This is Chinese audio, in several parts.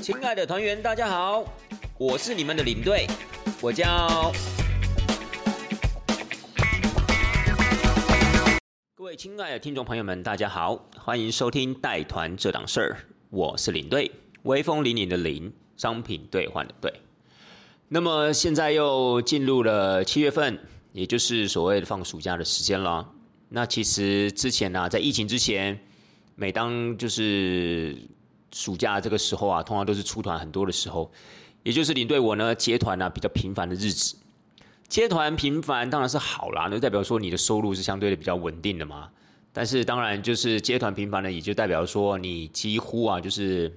亲爱的团员，大家好，我是你们的领队，我叫。各位亲爱的听众朋友们，大家好，欢迎收听带团这档事儿，我是领队，威风凛凛的凛，商品兑换的兑。那么现在又进入了七月份，也就是所谓的放暑假的时间了。那其实之前呢，在疫情之前，每当就是暑假这个时候啊，通常都是出团很多的时候，也就是领队我呢接团呢比较频繁的日子。接团频繁当然是好啦，那代表说你的收入是相对的比较稳定的嘛。但是当然就是接团频繁呢，也就代表说你几乎啊就是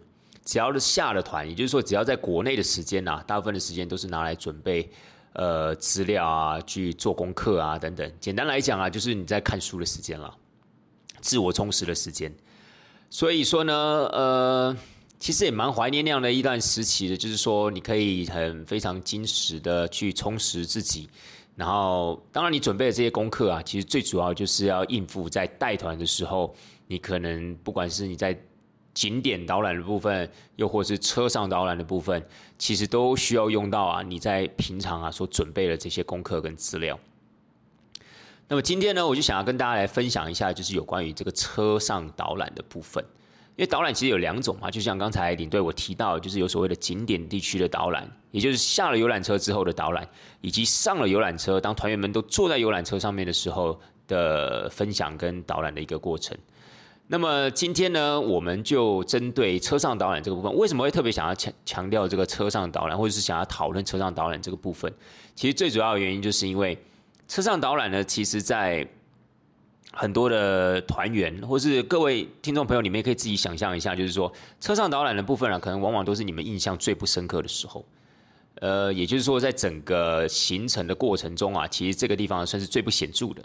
只要是下了团，也就是说只要在国内的时间呐，大部分的时间都是拿来准备。呃，资料啊，去做功课啊，等等。简单来讲啊，就是你在看书的时间了，自我充实的时间。所以说呢，呃，其实也蛮怀念那样的一段时期的，就是说你可以很非常精实的去充实自己。然后，当然你准备的这些功课啊，其实最主要就是要应付在带团的时候，你可能不管是你在。景点导览的部分，又或是车上导览的部分，其实都需要用到啊，你在平常啊所准备的这些功课跟资料。那么今天呢，我就想要跟大家来分享一下，就是有关于这个车上导览的部分。因为导览其实有两种嘛，就像刚才领队我提到，就是有所谓的景点地区的导览，也就是下了游览车之后的导览，以及上了游览车，当团员们都坐在游览车上面的时候的分享跟导览的一个过程。那么今天呢，我们就针对车上导览这个部分，为什么会特别想要强强调这个车上导览，或者是想要讨论车上导览这个部分？其实最主要的原因就是因为车上导览呢，其实在很多的团员或是各位听众朋友，你们也可以自己想象一下，就是说车上导览的部分啊，可能往往都是你们印象最不深刻的时候。呃，也就是说，在整个行程的过程中啊，其实这个地方算是最不显著的。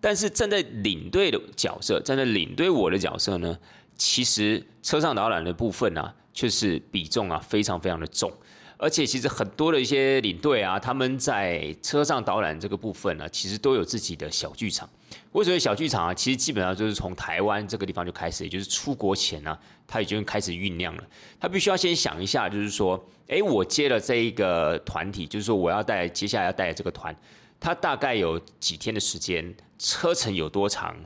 但是站在领队的角色，站在领队我的角色呢，其实车上导览的部分呢，却是比重啊非常非常的重，而且其实很多的一些领队啊，他们在车上导览这个部分呢，其实都有自己的小剧场。为什么小剧场啊？其实基本上就是从台湾这个地方就开始，也就是出国前呢，他已经开始酝酿了。他必须要先想一下，就是说，哎，我接了这一个团体，就是说我要带接下来要带这个团。他大概有几天的时间，车程有多长？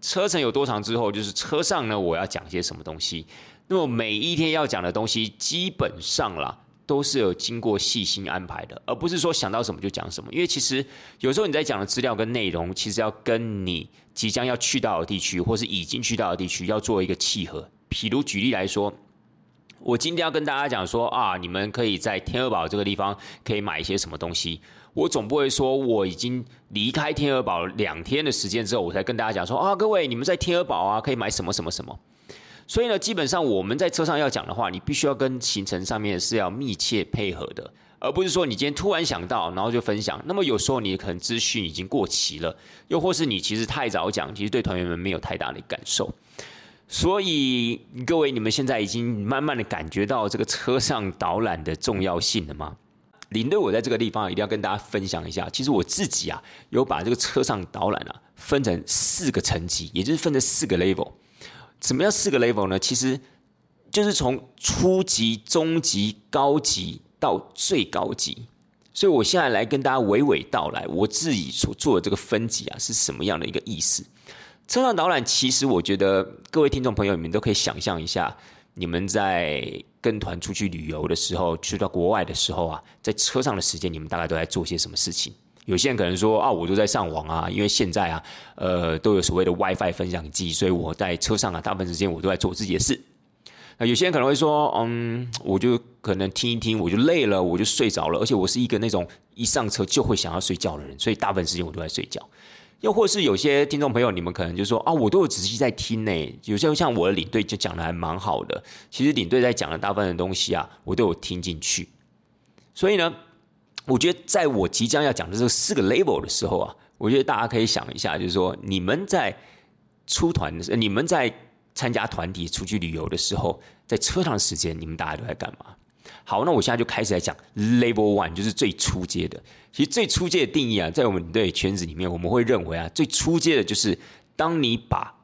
车程有多长之后，就是车上呢，我要讲些什么东西？那么每一天要讲的东西，基本上啦，都是有经过细心安排的，而不是说想到什么就讲什么。因为其实有时候你在讲的资料跟内容，其实要跟你即将要去到的地区，或是已经去到的地区，要做一个契合。譬如举例来说。我今天要跟大家讲说啊，你们可以在天鹅堡这个地方可以买一些什么东西。我总不会说我已经离开天鹅堡两天的时间之后，我才跟大家讲说啊，各位你们在天鹅堡啊可以买什么什么什么。所以呢，基本上我们在车上要讲的话，你必须要跟行程上面是要密切配合的，而不是说你今天突然想到然后就分享。那么有时候你可能资讯已经过期了，又或是你其实太早讲，其实对团员们没有太大的感受。所以各位，你们现在已经慢慢的感觉到这个车上导览的重要性了吗？领队，我在这个地方一定要跟大家分享一下。其实我自己啊，有把这个车上导览啊分成四个层级，也就是分成四个 level。怎么样四个 level 呢？其实就是从初级、中级、高级到最高级。所以我现在来跟大家娓娓道来，我自己所做的这个分级啊是什么样的一个意思。车上导览，其实我觉得各位听众朋友，你们都可以想象一下，你们在跟团出去旅游的时候，去到国外的时候啊，在车上的时间，你们大概都在做些什么事情？有些人可能说啊，我都在上网啊，因为现在啊，呃，都有所谓的 WiFi 分享机，所以我在车上啊，大部分时间我都在做自己的事。那有些人可能会说，嗯，我就可能听一听，我就累了，我就睡着了，而且我是一个那种一上车就会想要睡觉的人，所以大部分时间我都在睡觉。又或是有些听众朋友，你们可能就说啊，我都有仔细在听呢。有些像我的领队就讲的还蛮好的。其实领队在讲的大部分的东西啊，我都有听进去。所以呢，我觉得在我即将要讲的这四个 level 的时候啊，我觉得大家可以想一下，就是说你们在出团的时候，你们在参加团体出去旅游的时候，在车上时间，你们大家都在干嘛？好，那我现在就开始来讲 Level One，就是最初阶的。其实最初阶的定义啊，在我们对圈子里面，我们会认为啊，最初阶的就是当你把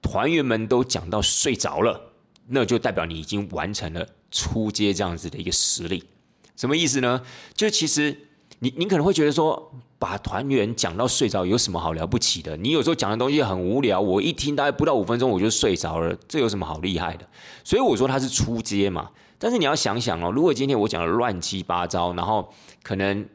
团员们都讲到睡着了，那就代表你已经完成了出街这样子的一个实力。什么意思呢？就其实你你可能会觉得说，把团员讲到睡着有什么好了不起的？你有时候讲的东西很无聊，我一听大概不到五分钟我就睡着了，这有什么好厉害的？所以我说他是出街嘛。但是你要想想哦，如果今天我讲的乱七八糟，然后可能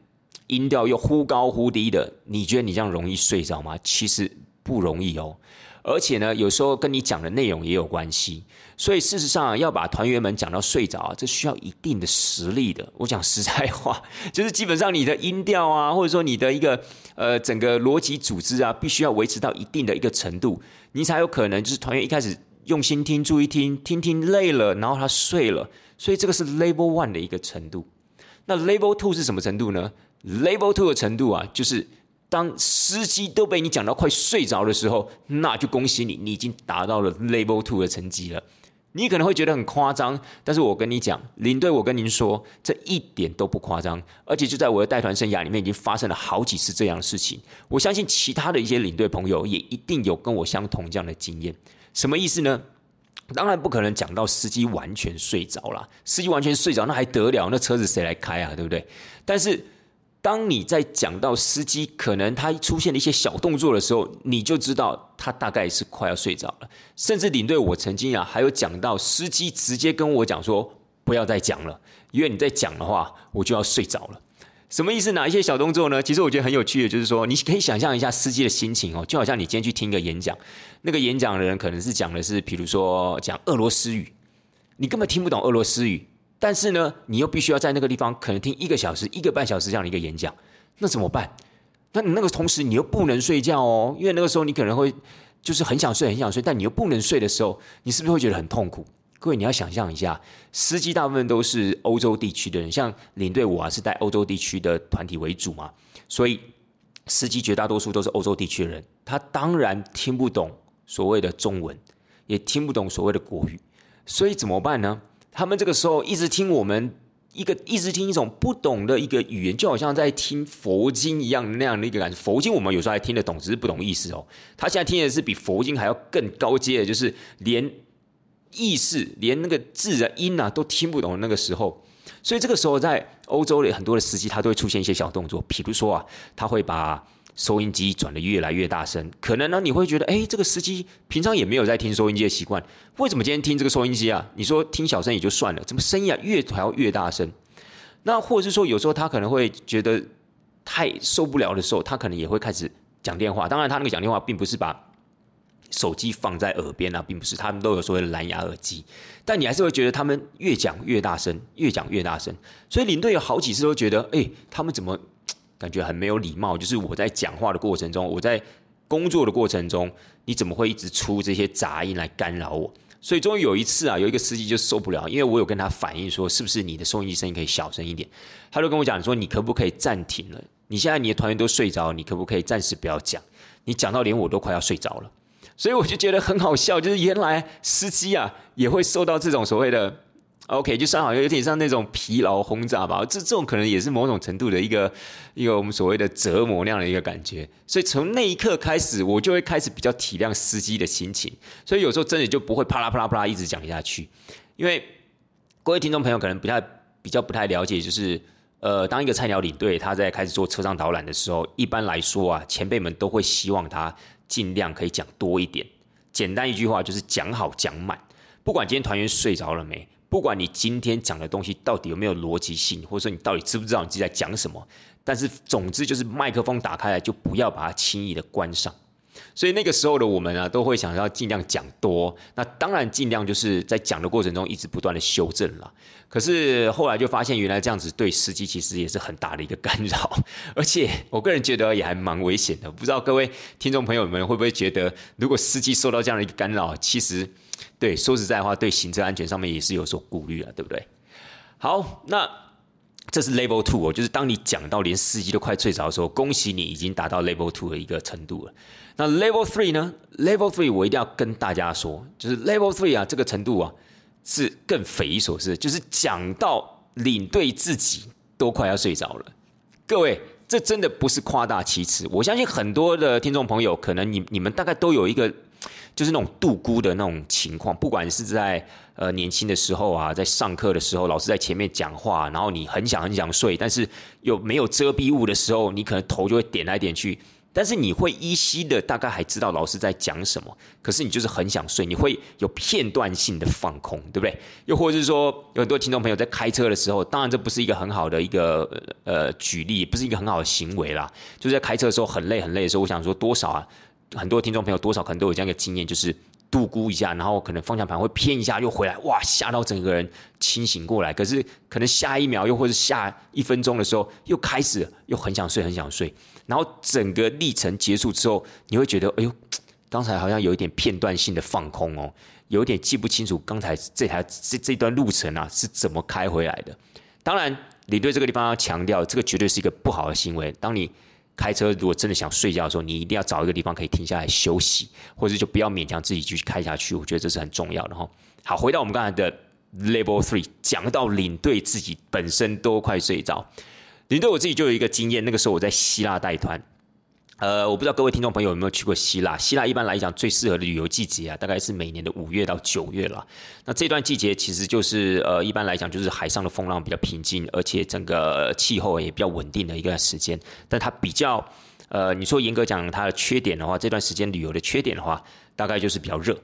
音调又忽高忽低的，你觉得你这样容易睡着吗？其实不容易哦。而且呢，有时候跟你讲的内容也有关系。所以事实上，要把团员们讲到睡着啊，这需要一定的实力的。我讲实在话，就是基本上你的音调啊，或者说你的一个呃整个逻辑组织啊，必须要维持到一定的一个程度，你才有可能就是团员一开始用心听、注意听，听听累了，然后他睡了。所以这个是 Level One 的一个程度，那 Level Two 是什么程度呢？Level Two 的程度啊，就是当司机都被你讲到快睡着的时候，那就恭喜你，你已经达到了 Level Two 的成绩了。你可能会觉得很夸张，但是我跟你讲，领队，我跟您说，这一点都不夸张，而且就在我的带团生涯里面，已经发生了好几次这样的事情。我相信其他的一些领队朋友也一定有跟我相同这样的经验。什么意思呢？当然不可能讲到司机完全睡着了，司机完全睡着那还得了？那车子谁来开啊？对不对？但是当你在讲到司机可能他出现了一些小动作的时候，你就知道他大概是快要睡着了。甚至领队我曾经啊，还有讲到司机直接跟我讲说不要再讲了，因为你再讲的话，我就要睡着了。什么意思？哪一些小动作呢？其实我觉得很有趣的，就是说你可以想象一下司机的心情哦，就好像你今天去听一个演讲，那个演讲的人可能是讲的是，比如说讲俄罗斯语，你根本听不懂俄罗斯语，但是呢，你又必须要在那个地方可能听一个小时、一个半小时这样的一个演讲，那怎么办？那你那个同时你又不能睡觉哦，因为那个时候你可能会就是很想睡、很想睡，但你又不能睡的时候，你是不是会觉得很痛苦？各位，你要想象一下，司机大部分都是欧洲地区的人，像领队我啊是带欧洲地区的团体为主嘛，所以司机绝大多数都是欧洲地区的人，他当然听不懂所谓的中文，也听不懂所谓的国语，所以怎么办呢？他们这个时候一直听我们一个，一直听一种不懂的一个语言，就好像在听佛经一样那样的一个感觉。佛经我们有时候还听得懂，只是不懂意思哦。他现在听的是比佛经还要更高阶的，就是连。意识连那个字的音啊都听不懂那个时候，所以这个时候在欧洲里很多的司机他都会出现一些小动作，比如说啊，他会把收音机转的越来越大声，可能呢你会觉得，哎，这个司机平常也没有在听收音机的习惯，为什么今天听这个收音机啊？你说听小声也就算了，怎么声音啊越调越大声？那或者是说有时候他可能会觉得太受不了的时候，他可能也会开始讲电话，当然他那个讲电话并不是把。手机放在耳边啊，并不是他们都有所谓的蓝牙耳机，但你还是会觉得他们越讲越大声，越讲越大声。所以领队有好几次都觉得，哎，他们怎么感觉很没有礼貌？就是我在讲话的过程中，我在工作的过程中，你怎么会一直出这些杂音来干扰我？所以终于有一次啊，有一个司机就受不了，因为我有跟他反映说，是不是你的收音机声音可以小声一点？他就跟我讲说，你可不可以暂停了？你现在你的团员都睡着，你可不可以暂时不要讲？你讲到连我都快要睡着了。所以我就觉得很好笑，就是原来司机啊也会受到这种所谓的 OK，就算好像有点像那种疲劳轰炸吧。这这种可能也是某种程度的一个一个我们所谓的折磨那样的一个感觉。所以从那一刻开始，我就会开始比较体谅司机的心情。所以有时候真的就不会啪啦啪啦啪啦一直讲下去。因为各位听众朋友可能不太比较不太了解，就是呃，当一个菜鸟领队他在开始做车上导览的时候，一般来说啊，前辈们都会希望他。尽量可以讲多一点，简单一句话就是讲好讲满。不管今天团员睡着了没，不管你今天讲的东西到底有没有逻辑性，或者说你到底知不知道你自己在讲什么，但是总之就是麦克风打开来就不要把它轻易的关上。所以那个时候的我们啊，都会想要尽量讲多。那当然尽量就是在讲的过程中一直不断的修正了。可是后来就发现，原来这样子对司机其实也是很大的一个干扰，而且我个人觉得也还蛮危险的。不知道各位听众朋友们会不会觉得，如果司机受到这样的一个干扰，其实对说实在话，对行车安全上面也是有所顾虑了，对不对？好，那。这是 Level Two 哦，就是当你讲到连司机都快睡着的时候，恭喜你已经达到 Level Two 的一个程度了。那 Level Three 呢？Level Three 我一定要跟大家说，就是 Level Three 啊，这个程度啊是更匪夷所思，就是讲到领队自己都快要睡着了。各位，这真的不是夸大其词。我相信很多的听众朋友，可能你你们大概都有一个就是那种度孤的那种情况。不管是在呃年轻的时候啊，在上课的时候，老师在前面讲话，然后你很想很想睡，但是又没有遮蔽物的时候，你可能头就会点来点去。但是你会依稀的大概还知道老师在讲什么，可是你就是很想睡，你会有片段性的放空，对不对？又或者是说，有很多听众朋友在开车的时候，当然这不是一个很好的一个呃举例，不是一个很好的行为啦。就是在开车的时候很累很累的时候，我想说多少啊，很多听众朋友多少可能都有这样一个经验，就是度估一下，然后可能方向盘会偏一下又回来，哇，吓到整个人清醒过来。可是可能下一秒又或者下一分钟的时候又开始又很想睡很想睡。然后整个历程结束之后，你会觉得，哎呦，刚才好像有一点片段性的放空哦，有点记不清楚刚才这台这这段路程啊是怎么开回来的。当然，你对这个地方要强调，这个绝对是一个不好的行为。当你开车如果真的想睡觉的时候，你一定要找一个地方可以停下来休息，或者就不要勉强自己继续开下去。我觉得这是很重要的哈。好，回到我们刚才的 Level Three，讲到领队自己本身都快睡着。领队我自己就有一个经验，那个时候我在希腊带团，呃，我不知道各位听众朋友有没有去过希腊。希腊一般来讲最适合的旅游季节啊，大概是每年的五月到九月了。那这段季节其实就是呃，一般来讲就是海上的风浪比较平静，而且整个气候也比较稳定的一段时间。但它比较呃，你说严格讲它的缺点的话，这段时间旅游的缺点的话，大概就是比较热。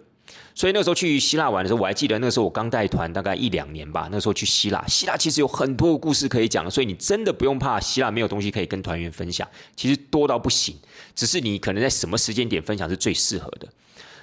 所以那时候去希腊玩的时候，我还记得那个时候我刚带团大概一两年吧。那时候去希腊，希腊其实有很多故事可以讲，所以你真的不用怕希腊没有东西可以跟团员分享，其实多到不行。只是你可能在什么时间点分享是最适合的。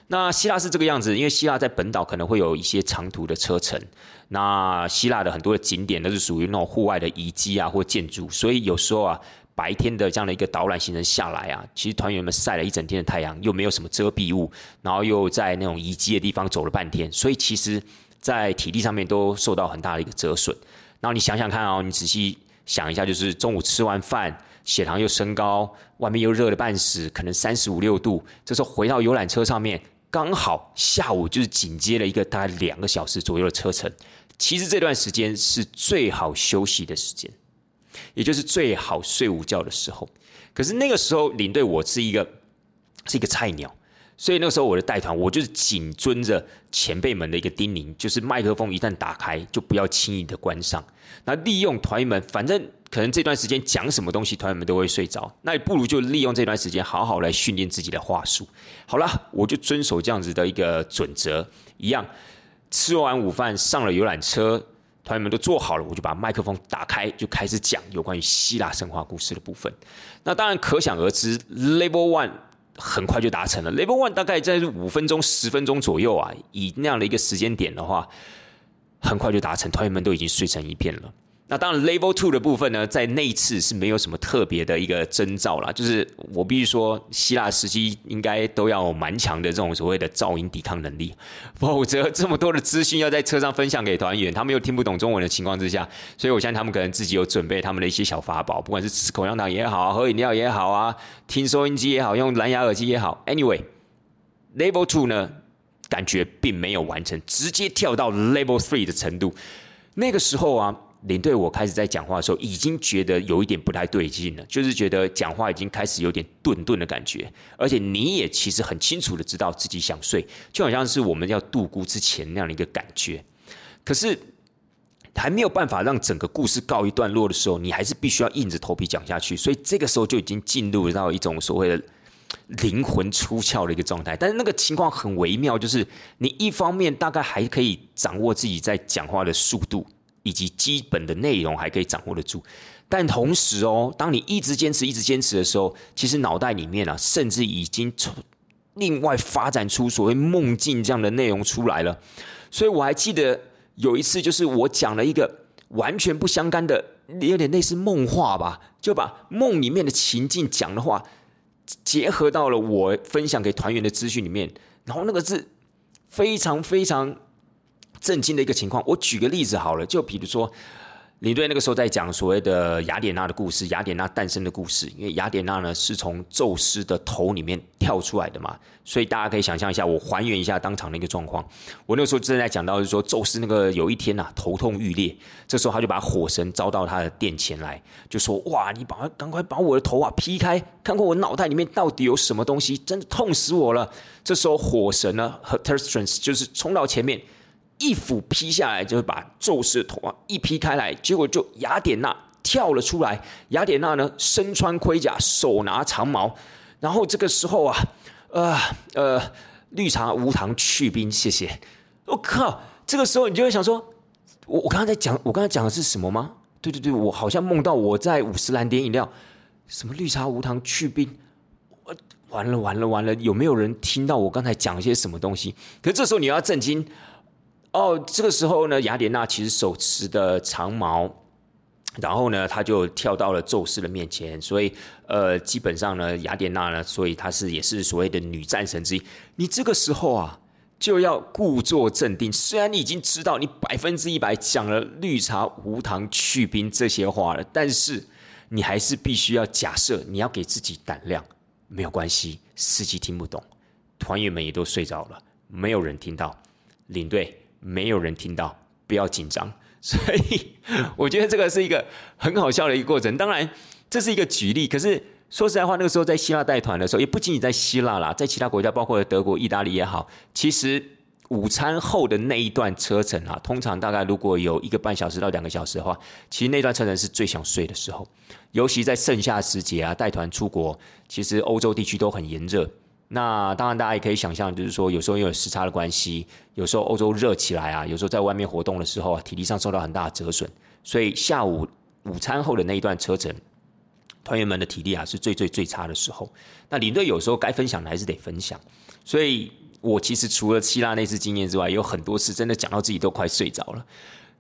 那希腊是这个样子，因为希腊在本岛可能会有一些长途的车程，那希腊的很多的景点都是属于那种户外的遗迹啊或建筑，所以有时候啊。白天的这样的一个导览行程下来啊，其实团员们晒了一整天的太阳，又没有什么遮蔽物，然后又在那种遗迹的地方走了半天，所以其实，在体力上面都受到很大的一个折损。然后你想想看哦，你仔细想一下，就是中午吃完饭，血糖又升高，外面又热的半死，可能三十五六度，这时候回到游览车上面，刚好下午就是紧接了一个大概两个小时左右的车程，其实这段时间是最好休息的时间。也就是最好睡午觉的时候，可是那个时候领队我是一个是一个菜鸟，所以那个时候我的带团我就是紧遵着前辈们的一个叮咛，就是麦克风一旦打开就不要轻易的关上。那利用团员们，反正可能这段时间讲什么东西，团员们都会睡着，那不如就利用这段时间好好来训练自己的话术。好了，我就遵守这样子的一个准则，一样吃完午饭上了游览车。团员们都做好了，我就把麦克风打开，就开始讲有关于希腊神话故事的部分。那当然可想而知，Level One 很快就达成了。Level One 大概在五分钟、十分钟左右啊，以那样的一个时间点的话，很快就达成，团员们都已经睡成一片了。那当然，Level Two 的部分呢，在那一次是没有什么特别的一个征兆啦。就是我必须说，希腊时期应该都要蛮强的这种所谓的噪音抵抗能力，否则这么多的资讯要在车上分享给团员，他们又听不懂中文的情况之下，所以我相信他们可能自己有准备他们的一些小法宝，不管是吃口香糖也好，喝饮料也好啊，听收音机也好，用蓝牙耳机也好。Anyway，Level Two 呢，感觉并没有完成，直接跳到 Level Three 的程度。那个时候啊。领队，我开始在讲话的时候，已经觉得有一点不太对劲了，就是觉得讲话已经开始有点顿顿的感觉，而且你也其实很清楚的知道自己想睡，就好像是我们要度孤之前那样的一个感觉。可是还没有办法让整个故事告一段落的时候，你还是必须要硬着头皮讲下去，所以这个时候就已经进入到一种所谓的灵魂出窍的一个状态。但是那个情况很微妙，就是你一方面大概还可以掌握自己在讲话的速度。以及基本的内容还可以掌握得住，但同时哦，当你一直坚持、一直坚持的时候，其实脑袋里面啊，甚至已经从另外发展出所谓梦境这样的内容出来了。所以我还记得有一次，就是我讲了一个完全不相干的，有点类似梦话吧，就把梦里面的情境讲的话结合到了我分享给团员的资讯里面，然后那个字非常非常。震惊的一个情况，我举个例子好了，就比如说，领队那个时候在讲所谓的雅典娜的故事，雅典娜诞生的故事。因为雅典娜呢是从宙斯的头里面跳出来的嘛，所以大家可以想象一下，我还原一下当场的一个状况。我那个时候正在讲到，是说宙斯那个有一天呐头痛欲裂，这时候他就把火神招到他的殿前来，就说：“哇，你把赶快把我的头啊劈开，看看我脑袋里面到底有什么东西，真的痛死我了。”这时候火神呢和 t e r s t r a n s 就是冲到前面。一斧劈下来，就是把宙斯的头啊一劈开来，结果就雅典娜跳了出来。雅典娜呢，身穿盔甲，手拿长矛。然后这个时候啊，呃呃，绿茶无糖去冰，谢谢。我靠，这个时候你就会想说，我我刚刚在讲，我刚才讲的是什么吗？对对对，我好像梦到我在五十兰点饮料，什么绿茶无糖去冰。完了完了完了，有没有人听到我刚才讲一些什么东西？可是这时候你要震惊。哦，这个时候呢，雅典娜其实手持的长矛，然后呢，他就跳到了宙斯的面前，所以呃，基本上呢，雅典娜呢，所以她是也是所谓的女战神之一。你这个时候啊，就要故作镇定，虽然你已经知道你百分之一百讲了绿茶无糖去冰这些话了，但是你还是必须要假设你要给自己胆量，没有关系，司机听不懂，团员们也都睡着了，没有人听到，领队。没有人听到，不要紧张。所以我觉得这个是一个很好笑的一个过程。当然，这是一个举例。可是说实在话，那个时候在希腊带团的时候，也不仅仅在希腊啦，在其他国家，包括德国、意大利也好，其实午餐后的那一段车程啊，通常大概如果有一个半小时到两个小时的话，其实那段车程是最想睡的时候。尤其在盛夏时节啊，带团出国，其实欧洲地区都很炎热。那当然，大家也可以想象，就是说，有时候因为时差的关系，有时候欧洲热起来啊，有时候在外面活动的时候啊，体力上受到很大的折损，所以下午午餐后的那一段车程，团员们的体力啊是最最最差的时候。那领队有时候该分享的还是得分享，所以我其实除了希腊那次经验之外，有很多次真的讲到自己都快睡着了。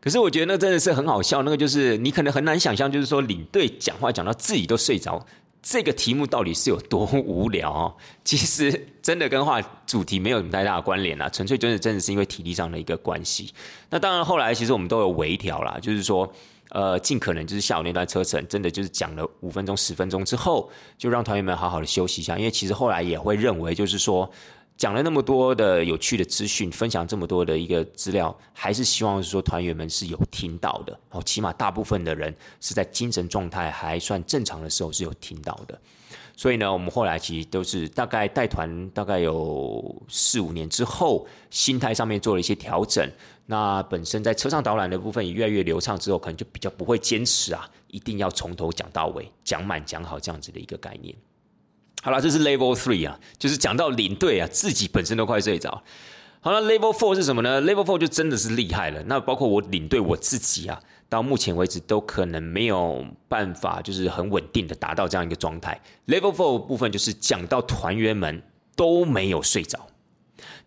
可是我觉得那真的是很好笑，那个就是你可能很难想象，就是说领队讲话讲到自己都睡着。这个题目到底是有多无聊哦？其实真的跟话主题没有什么太大的关联啊，纯粹真的真的是因为体力上的一个关系。那当然后来其实我们都有微调啦，就是说呃尽可能就是下午那段车程，真的就是讲了五分钟十分钟之后，就让团员们好好的休息一下，因为其实后来也会认为就是说。讲了那么多的有趣的资讯，分享这么多的一个资料，还是希望说团员们是有听到的。哦，起码大部分的人是在精神状态还算正常的时候是有听到的。所以呢，我们后来其实都是大概带团大概有四五年之后，心态上面做了一些调整。那本身在车上导览的部分也越来越流畅之后，可能就比较不会坚持啊，一定要从头讲到尾，讲满讲好这样子的一个概念。好了，这是 Level Three 啊，就是讲到领队啊，自己本身都快睡着。好了，Level Four 是什么呢？Level Four 就真的是厉害了。那包括我领队我自己啊，到目前为止都可能没有办法，就是很稳定的达到这样一个状态。Level Four 部分就是讲到团员们都没有睡着，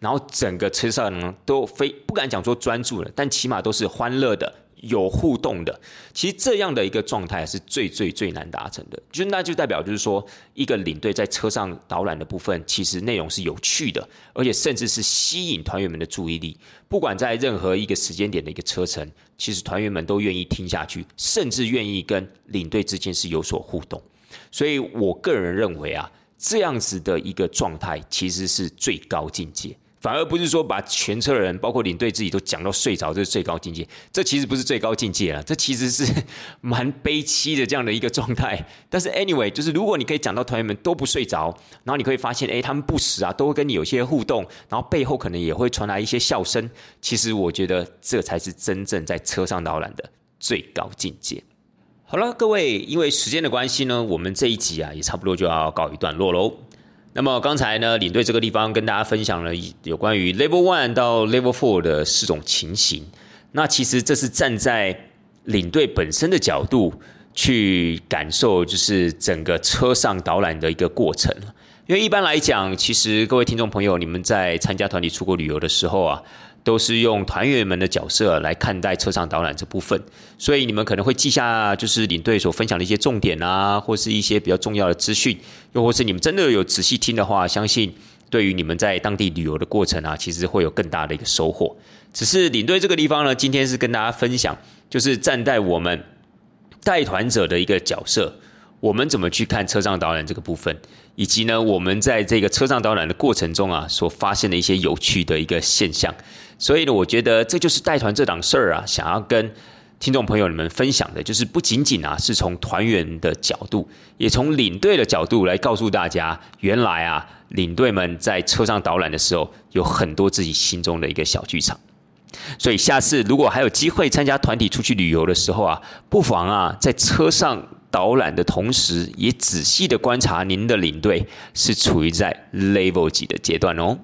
然后整个车上呢都非不敢讲说专注了，但起码都是欢乐的。有互动的，其实这样的一个状态是最最最难达成的。就那就代表就是说，一个领队在车上导览的部分，其实内容是有趣的，而且甚至是吸引团员们的注意力。不管在任何一个时间点的一个车程，其实团员们都愿意听下去，甚至愿意跟领队之间是有所互动。所以我个人认为啊，这样子的一个状态其实是最高境界。反而不是说把全车的人，包括领队自己都讲到睡着，这是最高境界。这其实不是最高境界了，这其实是蛮悲戚的这样的一个状态。但是 anyway，就是如果你可以讲到团员们都不睡着，然后你可以发现，哎，他们不时啊都会跟你有些互动，然后背后可能也会传来一些笑声。其实我觉得这才是真正在车上导览的最高境界。好了，各位，因为时间的关系呢，我们这一集啊也差不多就要告一段落喽。那么刚才呢，领队这个地方跟大家分享了有关于 Level One 到 Level Four 的四种情形。那其实这是站在领队本身的角度去感受，就是整个车上导览的一个过程。因为一般来讲，其实各位听众朋友，你们在参加团体出国旅游的时候啊。都是用团员们的角色来看待车上导览这部分，所以你们可能会记下就是领队所分享的一些重点啊，或是一些比较重要的资讯，又或是你们真的有仔细听的话，相信对于你们在当地旅游的过程啊，其实会有更大的一个收获。只是领队这个地方呢，今天是跟大家分享，就是站在我们带团者的一个角色，我们怎么去看车上导览这个部分，以及呢，我们在这个车上导览的过程中啊，所发现的一些有趣的一个现象。所以呢，我觉得这就是带团这档事儿啊，想要跟听众朋友你们分享的，就是不仅仅啊是从团员的角度，也从领队的角度来告诉大家，原来啊领队们在车上导览的时候，有很多自己心中的一个小剧场。所以下次如果还有机会参加团体出去旅游的时候啊，不妨啊在车上导览的同时，也仔细的观察您的领队是处于在 level 几的阶段哦。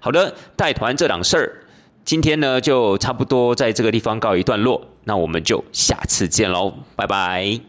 好的，带团这档事儿，今天呢就差不多在这个地方告一段落，那我们就下次见喽，拜拜。